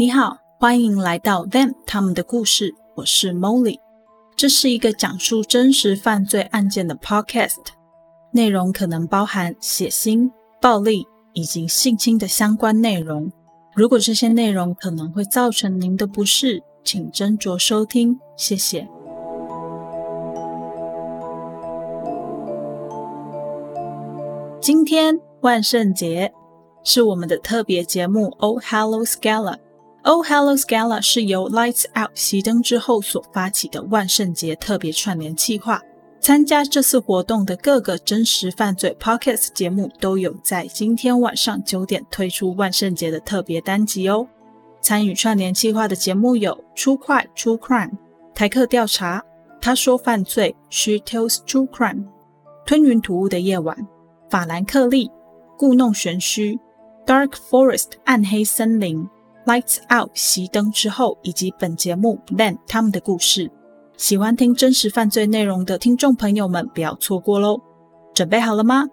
你好，欢迎来到 Them 他们的故事，我是 Molly。这是一个讲述真实犯罪案件的 podcast，内容可能包含血腥、暴力以及性侵的相关内容。如果这些内容可能会造成您的不适，请斟酌收听，谢谢。今天万圣节是我们的特别节目 Old Hallows Gala。Oh Hallows Gala 是由 Lights Out 熄灯之后所发起的万圣节特别串联计划。参加这次活动的各个真实犯罪 Podcast 节目都有在今天晚上九点推出万圣节的特别单集哦。参与串联计划的节目有《出快 True Crime》、台客调查、他说犯罪 She Tells True Crime、吞云吐雾的夜晚。法兰克利故弄玄虚，Dark Forest 暗黑森林，Lights Out 熄灯之后，以及本节目 Then 他们的故事。喜欢听真实犯罪内容的听众朋友们，不要错过喽！准备好了吗？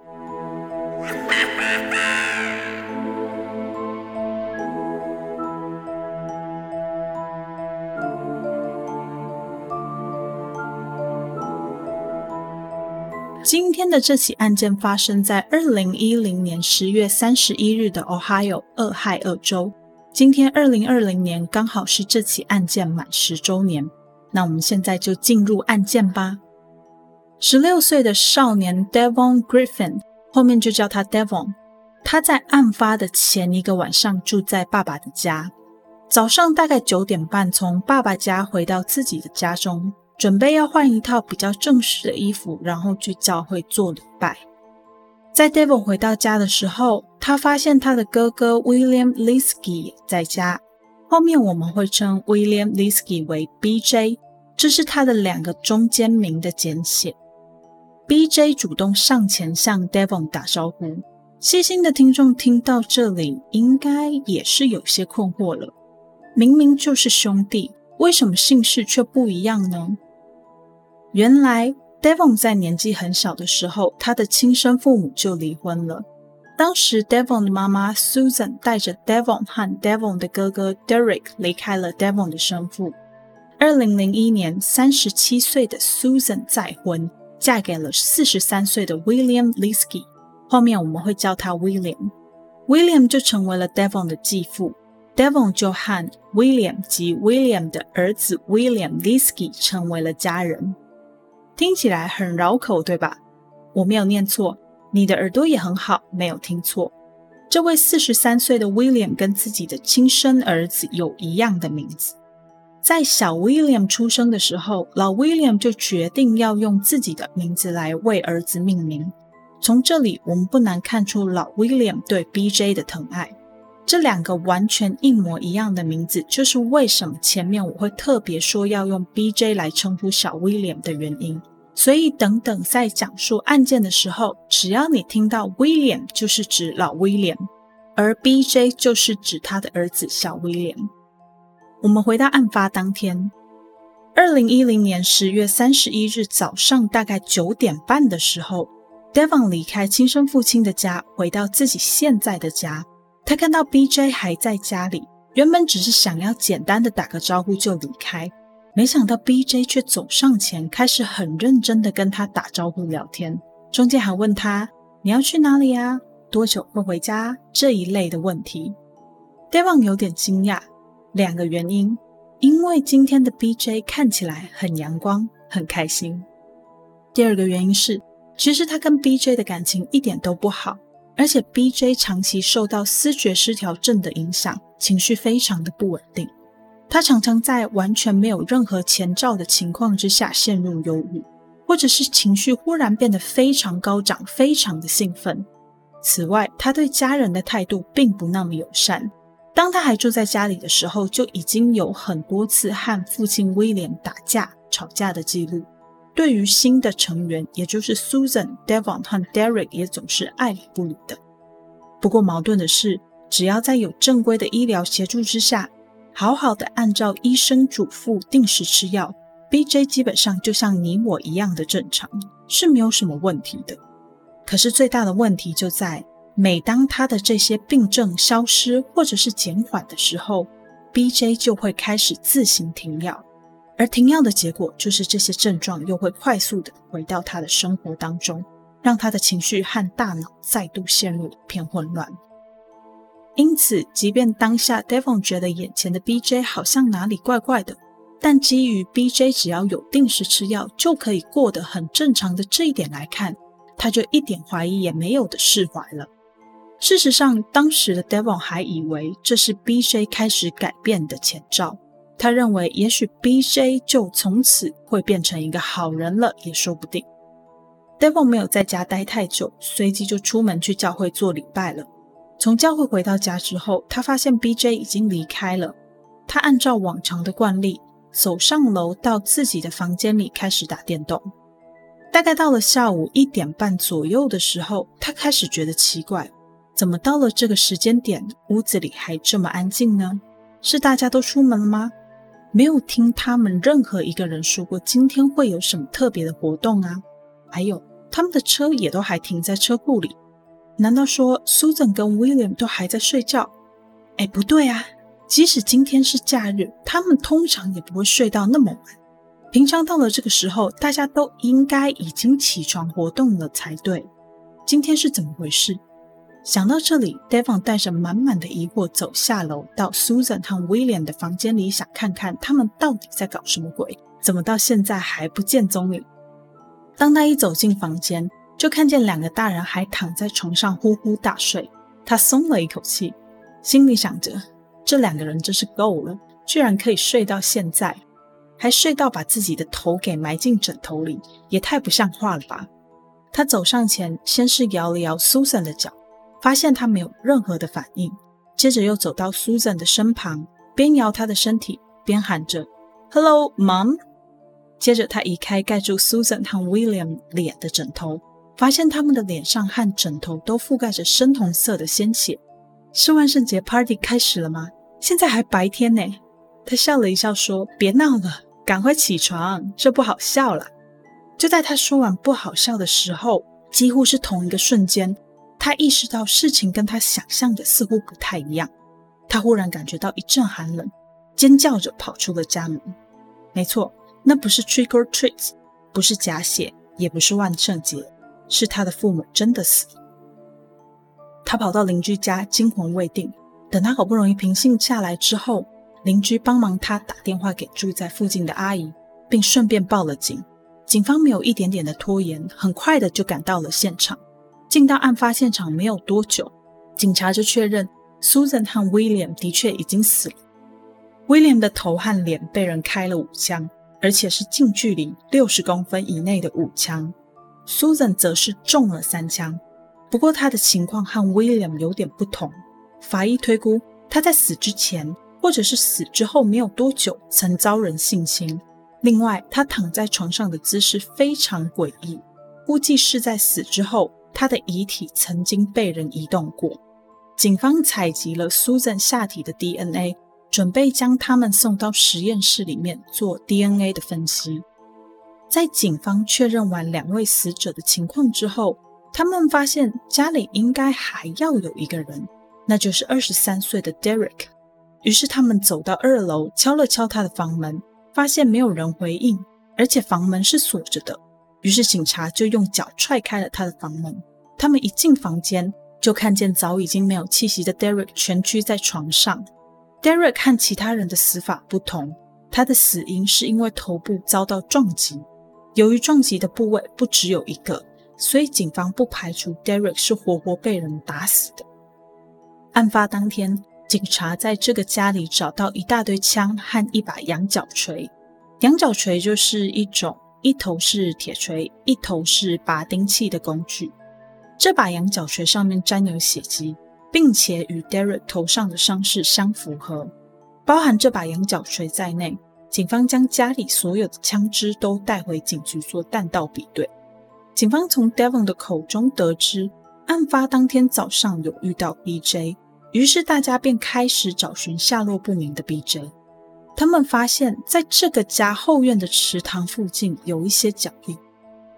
今天的这起案件发生在二零一零年十月三十一日的 Ohio 俄亥俄州。今天二零二零年刚好是这起案件满十周年。那我们现在就进入案件吧。十六岁的少年 Devon Griffin，后面就叫他 Devon。他在案发的前一个晚上住在爸爸的家。早上大概九点半从爸爸家回到自己的家中。准备要换一套比较正式的衣服，然后去教会做礼拜。在 Devon 回到家的时候，他发现他的哥哥 William Liskey 在家。后面我们会称 William Liskey 为 BJ，这是他的两个中间名的简写。BJ 主动上前向 Devon 打招呼。细心的听众听到这里，应该也是有些困惑了。明明就是兄弟，为什么姓氏却不一样呢？原来，Devon 在年纪很小的时候，他的亲生父母就离婚了。当时，Devon 的妈妈 Susan 带着 Devon 和 Devon 的哥哥 Derek 离开了 Devon 的生父。二零零一年，三十七岁的 Susan 再婚，嫁给了四十三岁的 William Liskey，后面我们会叫他 William。William 就成为了 Devon 的继父，Devon 就和 William 及 William 的儿子 William Liskey 成为了家人。听起来很绕口，对吧？我没有念错，你的耳朵也很好，没有听错。这位四十三岁的 William 跟自己的亲生儿子有一样的名字。在小 William 出生的时候，老 William 就决定要用自己的名字来为儿子命名。从这里，我们不难看出老 William 对 BJ 的疼爱。这两个完全一模一样的名字，就是为什么前面我会特别说要用 B.J. 来称呼小威廉的原因。所以，等等在讲述案件的时候，只要你听到威廉，就是指老威廉，而 B.J. 就是指他的儿子小威廉。我们回到案发当天，二零一零年十月三十一日早上大概九点半的时候，Devon 离开亲生父亲的家，回到自己现在的家。他看到 B.J. 还在家里，原本只是想要简单的打个招呼就离开，没想到 B.J. 却走上前，开始很认真的跟他打招呼聊天，中间还问他你要去哪里呀？多久会回家？这一类的问题。Devon 有点惊讶，两个原因，因为今天的 B.J. 看起来很阳光，很开心。第二个原因是，其实他跟 B.J. 的感情一点都不好。而且 B.J. 长期受到思觉失调症的影响，情绪非常的不稳定。他常常在完全没有任何前兆的情况之下陷入忧郁，或者是情绪忽然变得非常高涨，非常的兴奋。此外，他对家人的态度并不那么友善。当他还住在家里的时候，就已经有很多次和父亲威廉打架、吵架的记录。对于新的成员，也就是 Susan、Devon 和 Derek，也总是爱理不理的。不过矛盾的是，只要在有正规的医疗协助之下，好好的按照医生嘱咐定时吃药，BJ 基本上就像你我一样的正常，是没有什么问题的。可是最大的问题就在，每当他的这些病症消失或者是减缓的时候，BJ 就会开始自行停药，而停药的结果就是这些症状又会快速的回到他的生活当中，让他的情绪和大脑再度陷入一片混乱。因此，即便当下 Devon 觉得眼前的 BJ 好像哪里怪怪的，但基于 BJ 只要有定时吃药就可以过得很正常的这一点来看，他就一点怀疑也没有的释怀了。事实上，当时的 Devon 还以为这是 BJ 开始改变的前兆。他认为，也许 BJ 就从此会变成一个好人了，也说不定。Devon 没有在家待太久，随即就出门去教会做礼拜了。从教会回到家之后，他发现 BJ 已经离开了。他按照往常的惯例，走上楼到自己的房间里开始打电动。大概到了下午一点半左右的时候，他开始觉得奇怪。怎么到了这个时间点，屋子里还这么安静呢？是大家都出门了吗？没有听他们任何一个人说过今天会有什么特别的活动啊？还有，他们的车也都还停在车库里。难道说 Susan 跟 William 都还在睡觉？哎，不对啊！即使今天是假日，他们通常也不会睡到那么晚。平常到了这个时候，大家都应该已经起床活动了才对。今天是怎么回事？想到这里，Devon 带着满满的疑惑走下楼，到 Susan 和 William 的房间里，想看看他们到底在搞什么鬼，怎么到现在还不见踪影。当他一走进房间，就看见两个大人还躺在床上呼呼大睡。他松了一口气，心里想着：这两个人真是够了，居然可以睡到现在，还睡到把自己的头给埋进枕头里，也太不像话了吧！他走上前，先是摇了摇 Susan 的脚。发现他没有任何的反应，接着又走到 Susan 的身旁，边摇她的身体，边喊着 “Hello, Mom”。接着他移开盖住 Susan 和 William 脸的枕头，发现他们的脸上和枕头都覆盖着深红色的鲜血。是万圣节 Party 开始了吗？现在还白天呢。他笑了一笑说：“别闹了，赶快起床，这不好笑了。”就在他说完不好笑的时候，几乎是同一个瞬间。他意识到事情跟他想象的似乎不太一样，他忽然感觉到一阵寒冷，尖叫着跑出了家门。没错，那不是 trick or treat，不是假血，也不是万圣节，是他的父母真的死了。他跑到邻居家，惊魂未定。等他好不容易平静下来之后，邻居帮忙他打电话给住在附近的阿姨，并顺便报了警。警方没有一点点的拖延，很快的就赶到了现场。进到案发现场没有多久，警察就确认 Susan 和 William 的确已经死了。William 的头和脸被人开了五枪，而且是近距离六十公分以内的五枪。Susan 则是中了三枪，不过他的情况和 William 有点不同。法医推估他在死之前或者是死之后没有多久曾遭人性侵。另外，他躺在床上的姿势非常诡异，估计是在死之后。他的遗体曾经被人移动过。警方采集了 Susan 下体的 DNA，准备将他们送到实验室里面做 DNA 的分析。在警方确认完两位死者的情况之后，他们发现家里应该还要有一个人，那就是二十三岁的 Derek。于是他们走到二楼，敲了敲他的房门，发现没有人回应，而且房门是锁着的。于是警察就用脚踹开了他的房门。他们一进房间，就看见早已经没有气息的 Derek 蜷曲在床上。Derek 和其他人的死法不同，他的死因是因为头部遭到撞击。由于撞击的部位不只有一个，所以警方不排除 Derek 是活活被人打死的。案发当天，警察在这个家里找到一大堆枪和一把羊角锤。羊角锤就是一种。一头是铁锤，一头是拔钉器的工具。这把羊角锤上面沾有血迹，并且与 Derek 头上的伤势相符合。包含这把羊角锤在内，警方将家里所有的枪支都带回警局做弹道比对。警方从 Devon 的口中得知，案发当天早上有遇到 BJ，于是大家便开始找寻下落不明的 BJ。他们发现，在这个家后院的池塘附近有一些脚印，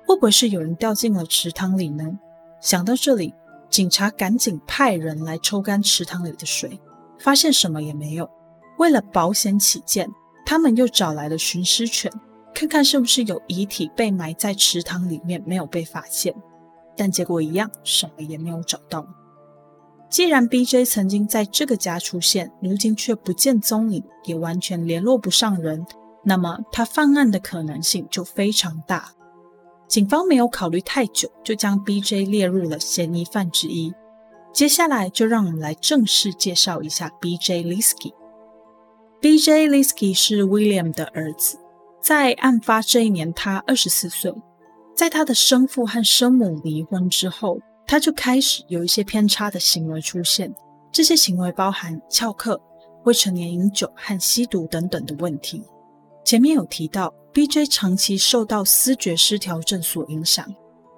会不会是有人掉进了池塘里呢？想到这里，警察赶紧派人来抽干池塘里的水，发现什么也没有。为了保险起见，他们又找来了寻尸犬，看看是不是有遗体被埋在池塘里面没有被发现。但结果一样，什么也没有找到。既然 B.J. 曾经在这个家出现，如今却不见踪影，也完全联络不上人，那么他犯案的可能性就非常大。警方没有考虑太久，就将 B.J. 列入了嫌疑犯之一。接下来就让我们来正式介绍一下 B.J. Liskey。B.J. Liskey 是 William 的儿子，在案发这一年，他二十四岁。在他的生父和生母离婚之后，他就开始有一些偏差的行为出现。这些行为包含翘课、未成年饮酒和吸毒等等的问题。前面有提到，B.J. 长期受到思觉失调症所影响，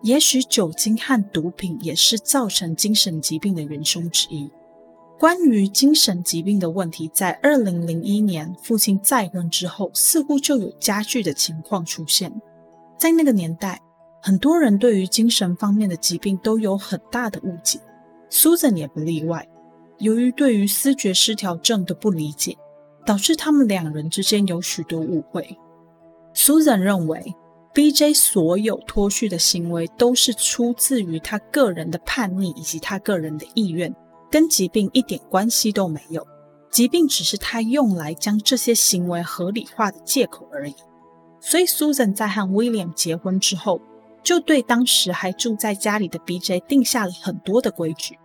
也许酒精和毒品也是造成精神疾病的元凶之一。关于精神疾病的问题，在二零零一年父亲再婚之后，似乎就有加剧的情况出现。在那个年代。很多人对于精神方面的疾病都有很大的误解，Susan 也不例外。由于对于思觉失调症的不理解，导致他们两人之间有许多误会。Susan 认为，BJ 所有脱序的行为都是出自于他个人的叛逆以及他个人的意愿，跟疾病一点关系都没有。疾病只是他用来将这些行为合理化的借口而已。所以，Susan 在和 William 结婚之后。就对当时还住在家里的 B.J. 定下了很多的规矩，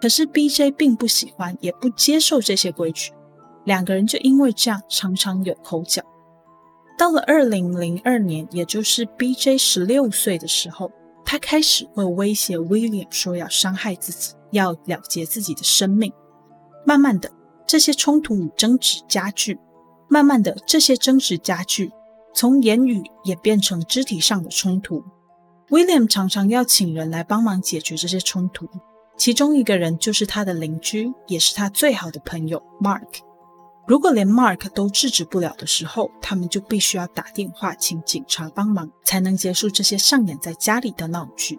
可是 B.J. 并不喜欢，也不接受这些规矩，两个人就因为这样常常有口角。到了二零零二年，也就是 B.J. 十六岁的时候，他开始会威胁 William 说要伤害自己，要了结自己的生命。慢慢的，这些冲突与争执加剧，慢慢的，这些争执加剧，从言语也变成肢体上的冲突。William 常常要请人来帮忙解决这些冲突，其中一个人就是他的邻居，也是他最好的朋友 Mark。如果连 Mark 都制止不了的时候，他们就必须要打电话请警察帮忙，才能结束这些上演在家里的闹剧。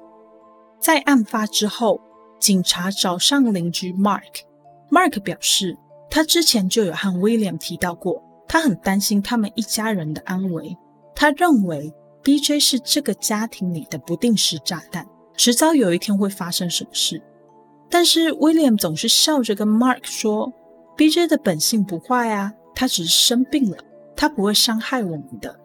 在案发之后，警察找上邻居 Mark，Mark 表示他之前就有和 William 提到过，他很担心他们一家人的安危，他认为。B.J. 是这个家庭里的不定时炸弹，迟早有一天会发生什么事。但是 William 总是笑着跟 Mark 说：“B.J. 的本性不坏啊，他只是生病了，他不会伤害我们的。”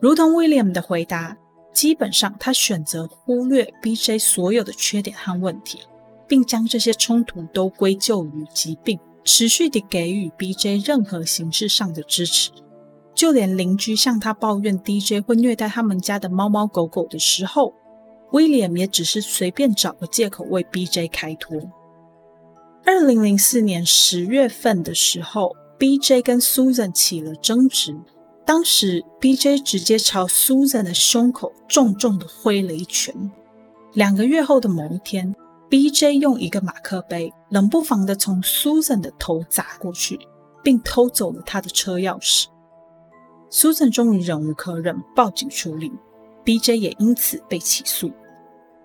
如同 William 的回答，基本上他选择忽略 B.J. 所有的缺点和问题，并将这些冲突都归咎于疾病，持续地给予 B.J. 任何形式上的支持。就连邻居向他抱怨 DJ 会虐待他们家的猫猫狗狗的时候，威廉也只是随便找个借口为 BJ 开脱。二零零四年十月份的时候，BJ 跟 Susan 起了争执，当时 BJ 直接朝 Susan 的胸口重重的挥了一拳。两个月后的某一天，BJ 用一个马克杯冷不防的从 Susan 的头砸过去，并偷走了他的车钥匙。Susan 终于忍无可忍，报警处理，BJ 也因此被起诉。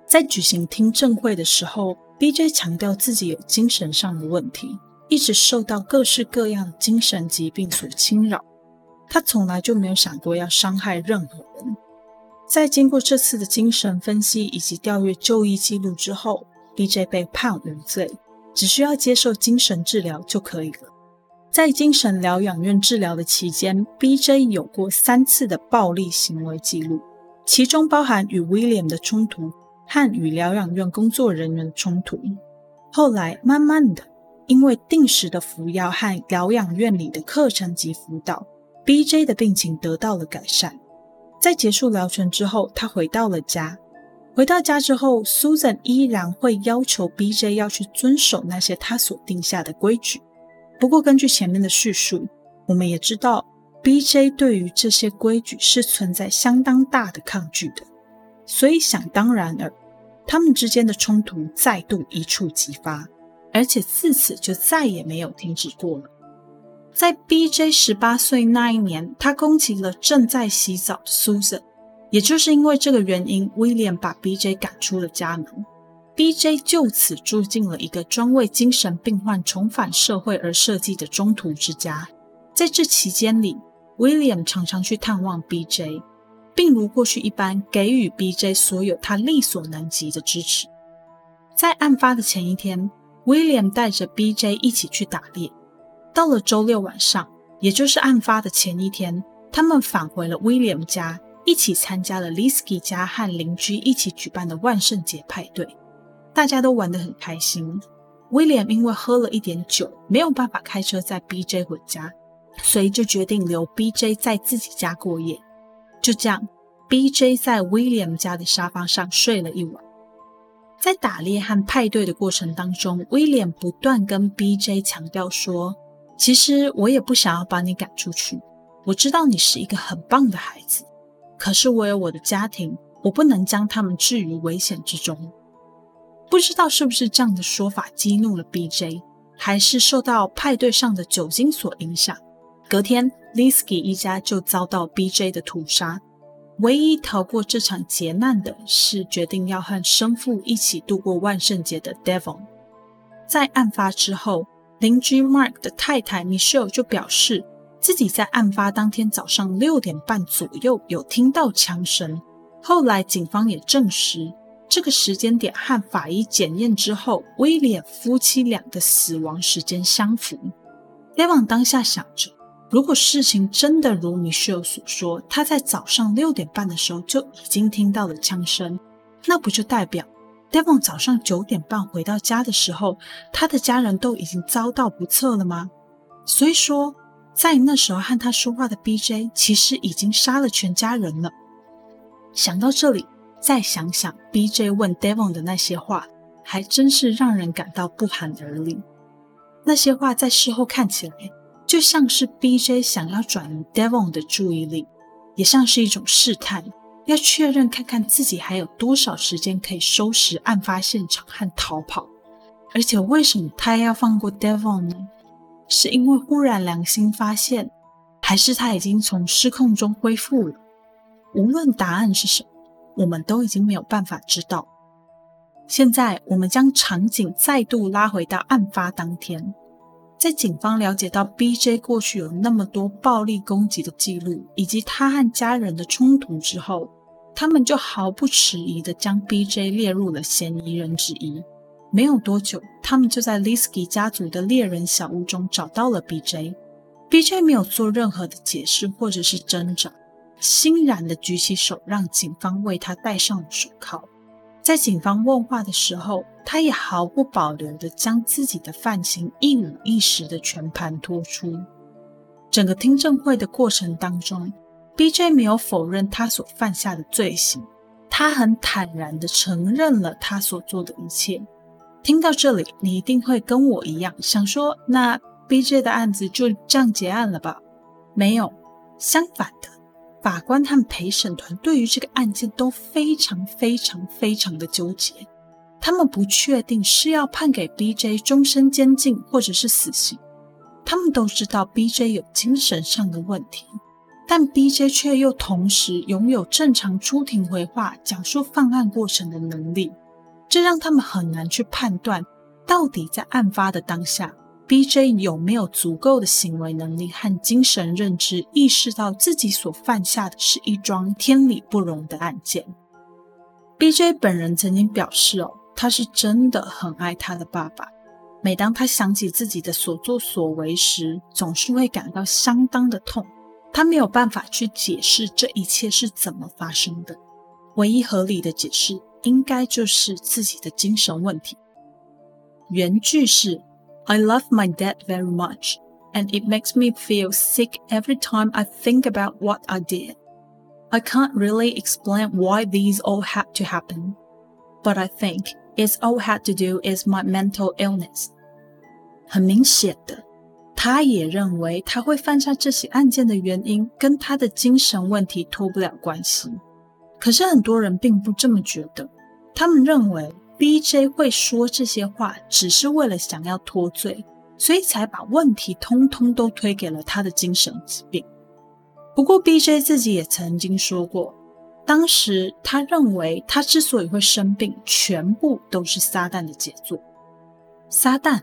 在举行听证会的时候，BJ 强调自己有精神上的问题，一直受到各式各样的精神疾病所侵扰。他从来就没有想过要伤害任何人。在经过这次的精神分析以及调阅就医记录之后，BJ 被判无罪，只需要接受精神治疗就可以了。在精神疗养院治疗的期间，B.J. 有过三次的暴力行为记录，其中包含与 William 的冲突和与疗养院工作人员的冲突。后来，慢慢的，因为定时的服药和疗养院里的课程及辅导，B.J. 的病情得到了改善。在结束疗程之后，他回到了家。回到家之后，Susan 依然会要求 B.J. 要去遵守那些他所定下的规矩。不过，根据前面的叙述，我们也知道，B.J. 对于这些规矩是存在相当大的抗拒的，所以想当然尔，他们之间的冲突再度一触即发，而且自此就再也没有停止过了。在 B.J. 十八岁那一年，他攻击了正在洗澡的 Susan，也就是因为这个原因，William 把 B.J. 赶出了家门。B.J. 就此住进了一个专为精神病患重返社会而设计的中途之家。在这期间里，William 常常去探望 B.J.，并如过去一般给予 B.J. 所有他力所能及的支持。在案发的前一天，William 带着 B.J. 一起去打猎。到了周六晚上，也就是案发的前一天，他们返回了 William 家，一起参加了 Lisky 家和邻居一起举办的万圣节派对。大家都玩得很开心。William 因为喝了一点酒，没有办法开车载 BJ 回家，所以就决定留 BJ 在自己家过夜。就这样，BJ 在 William 家的沙发上睡了一晚。在打猎和派对的过程当中，William 不断跟 BJ 强调说：“其实我也不想要把你赶出去。我知道你是一个很棒的孩子，可是我有我的家庭，我不能将他们置于危险之中。”不知道是不是这样的说法激怒了 B.J.，还是受到派对上的酒精所影响。隔天，Lisky 一家就遭到 B.J. 的屠杀。唯一逃过这场劫难的是决定要和生父一起度过万圣节的 Devon。在案发之后，邻居 Mark 的太太 Michelle 就表示，自己在案发当天早上六点半左右有听到枪声。后来警方也证实。这个时间点和法医检验之后，威廉夫妻俩的死亡时间相符。Devon 当下想着，如果事情真的如米歇尔所说，他在早上六点半的时候就已经听到了枪声，那不就代表 Devon 早上九点半回到家的时候，他的家人都已经遭到不测了吗？所以说，在那时候和他说话的 B.J. 其实已经杀了全家人了。想到这里。再想想 B.J. 问 Devon 的那些话，还真是让人感到不寒而栗。那些话在事后看起来，就像是 B.J. 想要转移 Devon 的注意力，也像是一种试探，要确认看看自己还有多少时间可以收拾案发现场和逃跑。而且，为什么他要放过 Devon 呢？是因为忽然良心发现，还是他已经从失控中恢复了？无论答案是什么。我们都已经没有办法知道。现在，我们将场景再度拉回到案发当天，在警方了解到 B.J. 过去有那么多暴力攻击的记录，以及他和家人的冲突之后，他们就毫不迟疑的将 B.J. 列入了嫌疑人之一。没有多久，他们就在 Lisky 家族的猎人小屋中找到了 B.J. B.J. 没有做任何的解释或者是挣扎。欣然的举起手，让警方为他戴上了手铐。在警方问话的时候，他也毫不保留的将自己的犯行一五一十的全盘托出。整个听证会的过程当中，B.J. 没有否认他所犯下的罪行，他很坦然的承认了他所做的一切。听到这里，你一定会跟我一样想说：那 B.J. 的案子就这样结案了吧？没有，相反的。法官和陪审团对于这个案件都非常非常非常的纠结，他们不确定是要判给 B.J. 终身监禁或者是死刑。他们都知道 B.J. 有精神上的问题，但 B.J. 却又同时拥有正常出庭回话、讲述犯案过程的能力，这让他们很难去判断到底在案发的当下。B.J. 有没有足够的行为能力和精神认知，意识到自己所犯下的是一桩天理不容的案件？B.J. 本人曾经表示：“哦，他是真的很爱他的爸爸。每当他想起自己的所作所为时，总是会感到相当的痛。他没有办法去解释这一切是怎么发生的。唯一合理的解释，应该就是自己的精神问题。”原句是。I love my dad very much, and it makes me feel sick every time I think about what I did. I can't really explain why these all had to happen, but I think it's all had to do is my mental illness. 很明显的，他也认为他会犯下这起案件的原因跟他的精神问题脱不了关系。可是很多人并不这么觉得，他们认为 B.J. 会说这些话，只是为了想要脱罪，所以才把问题通通都推给了他的精神疾病。不过，B.J. 自己也曾经说过，当时他认为他之所以会生病，全部都是撒旦的杰作。撒旦，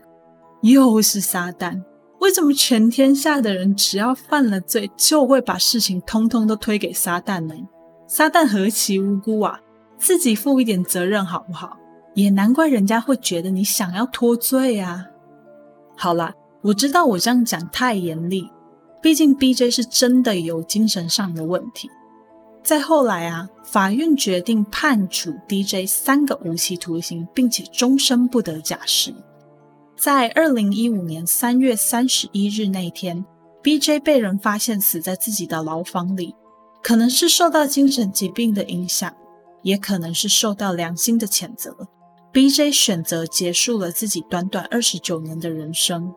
又是撒旦！为什么全天下的人只要犯了罪，就会把事情通通都推给撒旦呢？撒旦何其无辜啊！自己负一点责任好不好？也难怪人家会觉得你想要脱罪啊！好啦，我知道我这样讲太严厉，毕竟 B J 是真的有精神上的问题。再后来啊，法院决定判处 D J 三个无期徒刑，并且终身不得假释。在二零一五年三月三十一日那天，B J 被人发现死在自己的牢房里，可能是受到精神疾病的影响，也可能是受到良心的谴责。B J 选择结束了自己短短二十九年的人生。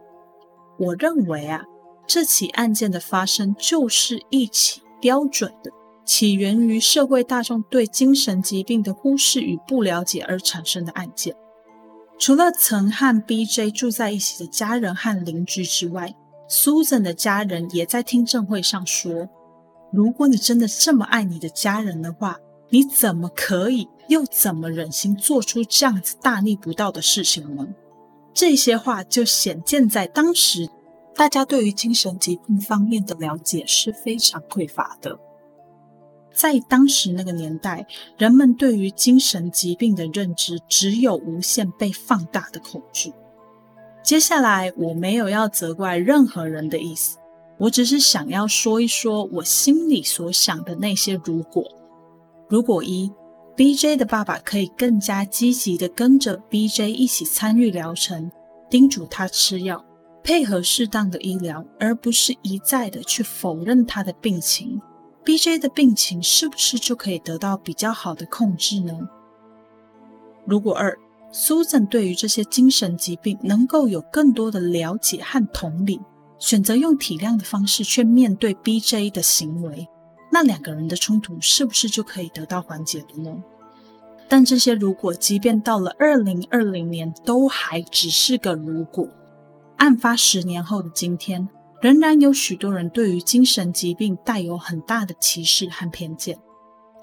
我认为啊，这起案件的发生就是一起标准的。起源于社会大众对精神疾病的忽视与不了解而产生的案件。除了曾和 B.J 住在一起的家人和邻居之外，Susan 的家人也在听证会上说：“如果你真的这么爱你的家人的话，你怎么可以又怎么忍心做出这样子大逆不道的事情呢？”这些话就显见在当时大家对于精神疾病方面的了解是非常匮乏的。在当时那个年代，人们对于精神疾病的认知只有无限被放大的恐惧。接下来，我没有要责怪任何人的意思，我只是想要说一说我心里所想的那些如果。如果一，B.J. 的爸爸可以更加积极的跟着 B.J. 一起参与疗程，叮嘱他吃药，配合适当的医疗，而不是一再的去否认他的病情。B.J. 的病情是不是就可以得到比较好的控制呢？如果二，Susan 对于这些精神疾病能够有更多的了解和同理，选择用体谅的方式去面对 B.J. 的行为，那两个人的冲突是不是就可以得到缓解了呢？但这些如果，即便到了二零二零年，都还只是个如果。案发十年后的今天。仍然有许多人对于精神疾病带有很大的歧视和偏见。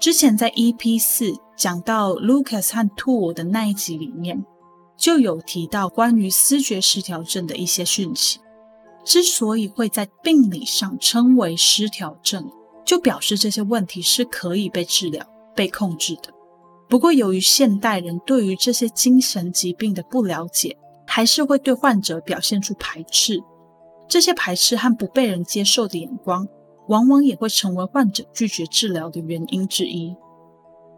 之前在 EP 四讲到 Lucas 和 Tool 的那一集里面，就有提到关于思觉失调症的一些讯息。之所以会在病理上称为失调症，就表示这些问题是可以被治疗、被控制的。不过，由于现代人对于这些精神疾病的不了解，还是会对患者表现出排斥。这些排斥和不被人接受的眼光，往往也会成为患者拒绝治疗的原因之一。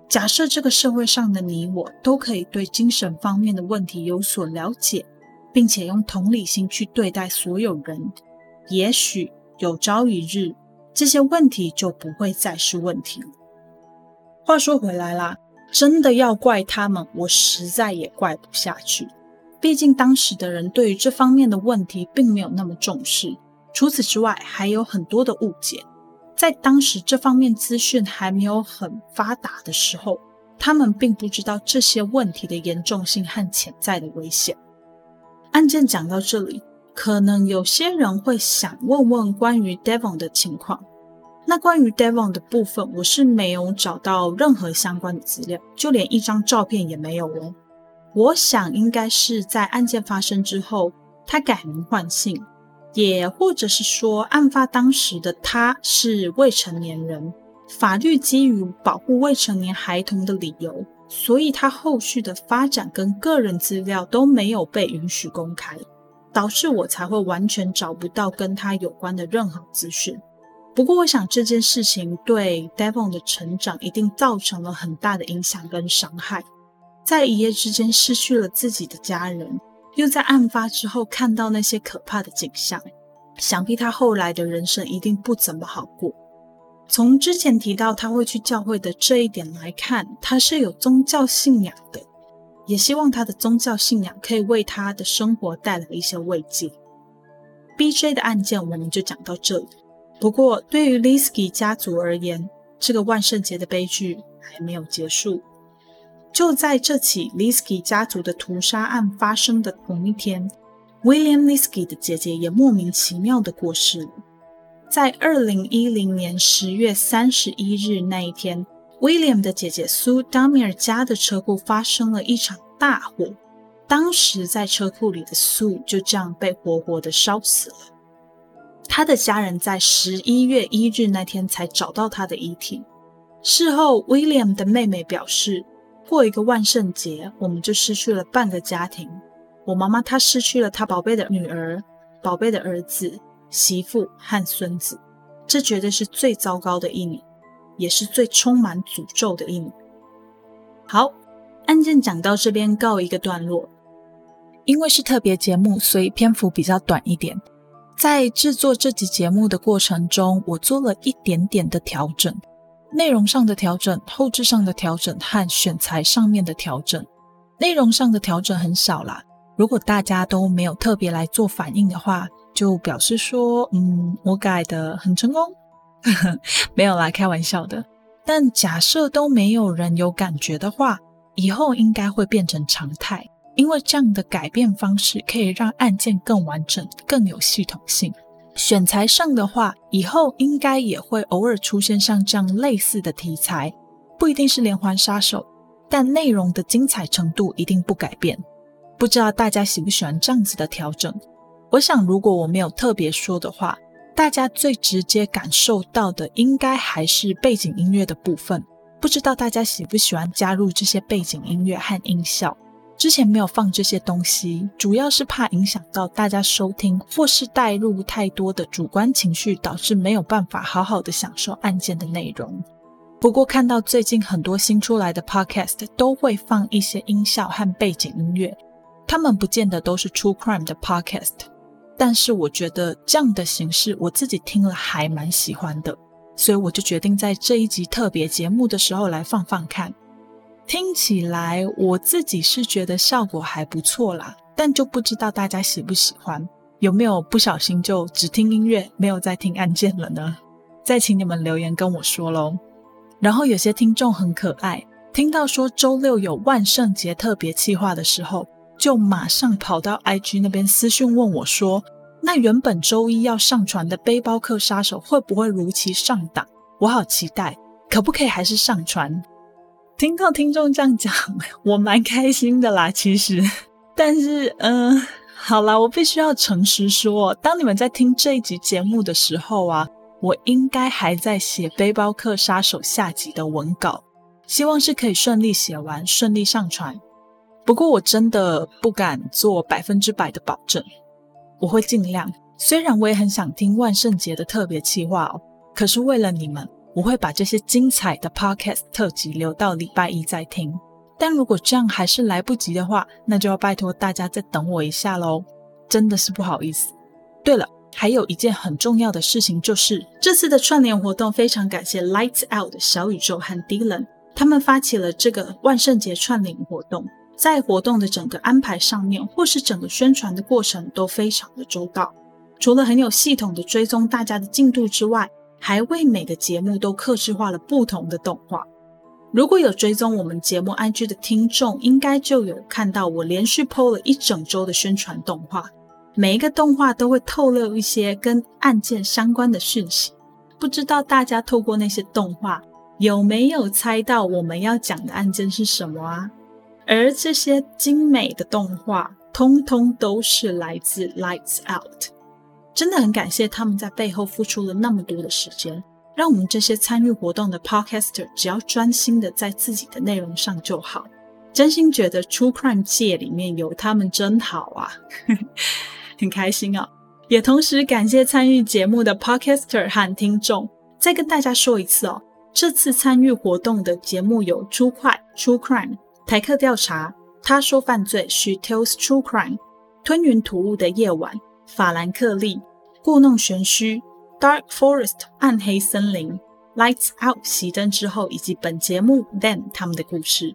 假设这个社会上的你我都可以对精神方面的问题有所了解，并且用同理心去对待所有人，也许有朝一日，这些问题就不会再是问题了。话说回来啦，真的要怪他们，我实在也怪不下去。毕竟当时的人对于这方面的问题并没有那么重视，除此之外还有很多的误解。在当时这方面资讯还没有很发达的时候，他们并不知道这些问题的严重性和潜在的危险。案件讲到这里，可能有些人会想问问关于 Devon 的情况。那关于 Devon 的部分，我是没有找到任何相关的资料，就连一张照片也没有哦。我想应该是在案件发生之后，他改名换姓，也或者是说，案发当时的他是未成年人，法律基于保护未成年孩童的理由，所以他后续的发展跟个人资料都没有被允许公开，导致我才会完全找不到跟他有关的任何资讯。不过，我想这件事情对 Devon 的成长一定造成了很大的影响跟伤害。在一夜之间失去了自己的家人，又在案发之后看到那些可怕的景象，想必他后来的人生一定不怎么好过。从之前提到他会去教会的这一点来看，他是有宗教信仰的，也希望他的宗教信仰可以为他的生活带来一些慰藉。B.J. 的案件我们就讲到这里。不过，对于 Lisky 家族而言，这个万圣节的悲剧还没有结束。就在这起 Lisky 家族的屠杀案发生的同一天，William Lisky 的姐姐也莫名其妙的过世了。在二零一零年十月三十一日那一天 William 的姐姐苏 Damier 家的车库发生了一场大火，当时在车库里的苏就这样被活活的烧死了。他的家人在十一月一日那天才找到他的遗体。事后，William 的妹妹表示，过一个万圣节，我们就失去了半个家庭。我妈妈她失去了她宝贝的女儿、宝贝的儿子、媳妇和孙子。这绝对是最糟糕的一年，也是最充满诅咒的一幕。好，案件讲到这边告一个段落。因为是特别节目，所以篇幅比较短一点。在制作这集节目的过程中，我做了一点点的调整，内容上的调整、后置上的调整和选材上面的调整。内容上的调整很少啦，如果大家都没有特别来做反应的话。就表示说，嗯，我改的很成功，没有啦，开玩笑的。但假设都没有人有感觉的话，以后应该会变成常态，因为这样的改变方式可以让案件更完整、更有系统性。选材上的话，以后应该也会偶尔出现像这样类似的题材，不一定是连环杀手，但内容的精彩程度一定不改变。不知道大家喜不喜欢这样子的调整？我想，如果我没有特别说的话，大家最直接感受到的应该还是背景音乐的部分。不知道大家喜不喜欢加入这些背景音乐和音效？之前没有放这些东西，主要是怕影响到大家收听，或是带入太多的主观情绪，导致没有办法好好的享受案件的内容。不过看到最近很多新出来的 podcast 都会放一些音效和背景音乐，他们不见得都是 true crime 的 podcast。但是我觉得这样的形式，我自己听了还蛮喜欢的，所以我就决定在这一集特别节目的时候来放放看。听起来我自己是觉得效果还不错啦，但就不知道大家喜不喜欢，有没有不小心就只听音乐，没有再听案件了呢？再请你们留言跟我说喽。然后有些听众很可爱，听到说周六有万圣节特别企划的时候。就马上跑到 IG 那边私讯问我说：“那原本周一要上传的背包客杀手会不会如期上档？我好期待，可不可以还是上传？”听到听众这样讲，我蛮开心的啦。其实，但是，嗯，好啦，我必须要诚实说，当你们在听这一集节目的时候啊，我应该还在写背包客杀手下集的文稿，希望是可以顺利写完，顺利上传。不过我真的不敢做百分之百的保证，我会尽量。虽然我也很想听万圣节的特别企划哦，可是为了你们，我会把这些精彩的 podcast 特辑留到礼拜一再听。但如果这样还是来不及的话，那就要拜托大家再等我一下喽，真的是不好意思。对了，还有一件很重要的事情，就是这次的串联活动，非常感谢 Lights Out 的小宇宙和 Dylan，他们发起了这个万圣节串联活动。在活动的整个安排上面，或是整个宣传的过程都非常的周到。除了很有系统的追踪大家的进度之外，还为每个节目都克制化了不同的动画。如果有追踪我们节目 IG 的听众，应该就有看到我连续 PO 了一整周的宣传动画。每一个动画都会透露一些跟案件相关的讯息。不知道大家透过那些动画，有没有猜到我们要讲的案件是什么啊？而这些精美的动画，通通都是来自 Lights Out，真的很感谢他们在背后付出了那么多的时间，让我们这些参与活动的 Podcaster 只要专心的在自己的内容上就好。真心觉得 True Crime 界里面有他们真好啊，很开心啊！也同时感谢参与节目的 Podcaster 和听众。再跟大家说一次哦，这次参与活动的节目有 True Crime、True Crime。台客调查，他说犯罪是 tells true crime。吞云吐雾的夜晚，法兰克利，故弄玄虚，Dark Forest，暗黑森林，Lights Out，熄灯之后，以及本节目 Then 他们的故事。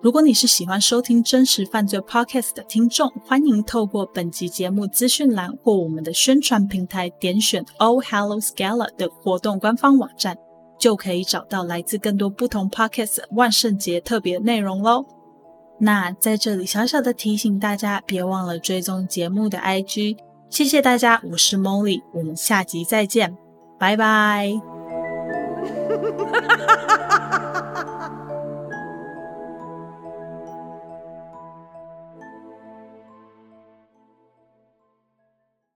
如果你是喜欢收听真实犯罪 Podcast 的听众，欢迎透过本集节目资讯栏或我们的宣传平台点选 All Hallows Gala 的活动官方网站。就可以找到来自更多不同 pockets 万圣节特别内容喽。那在这里小小的提醒大家，别忘了追踪节目的 IG。谢谢大家，我是 Molly，我们下集再见，拜拜。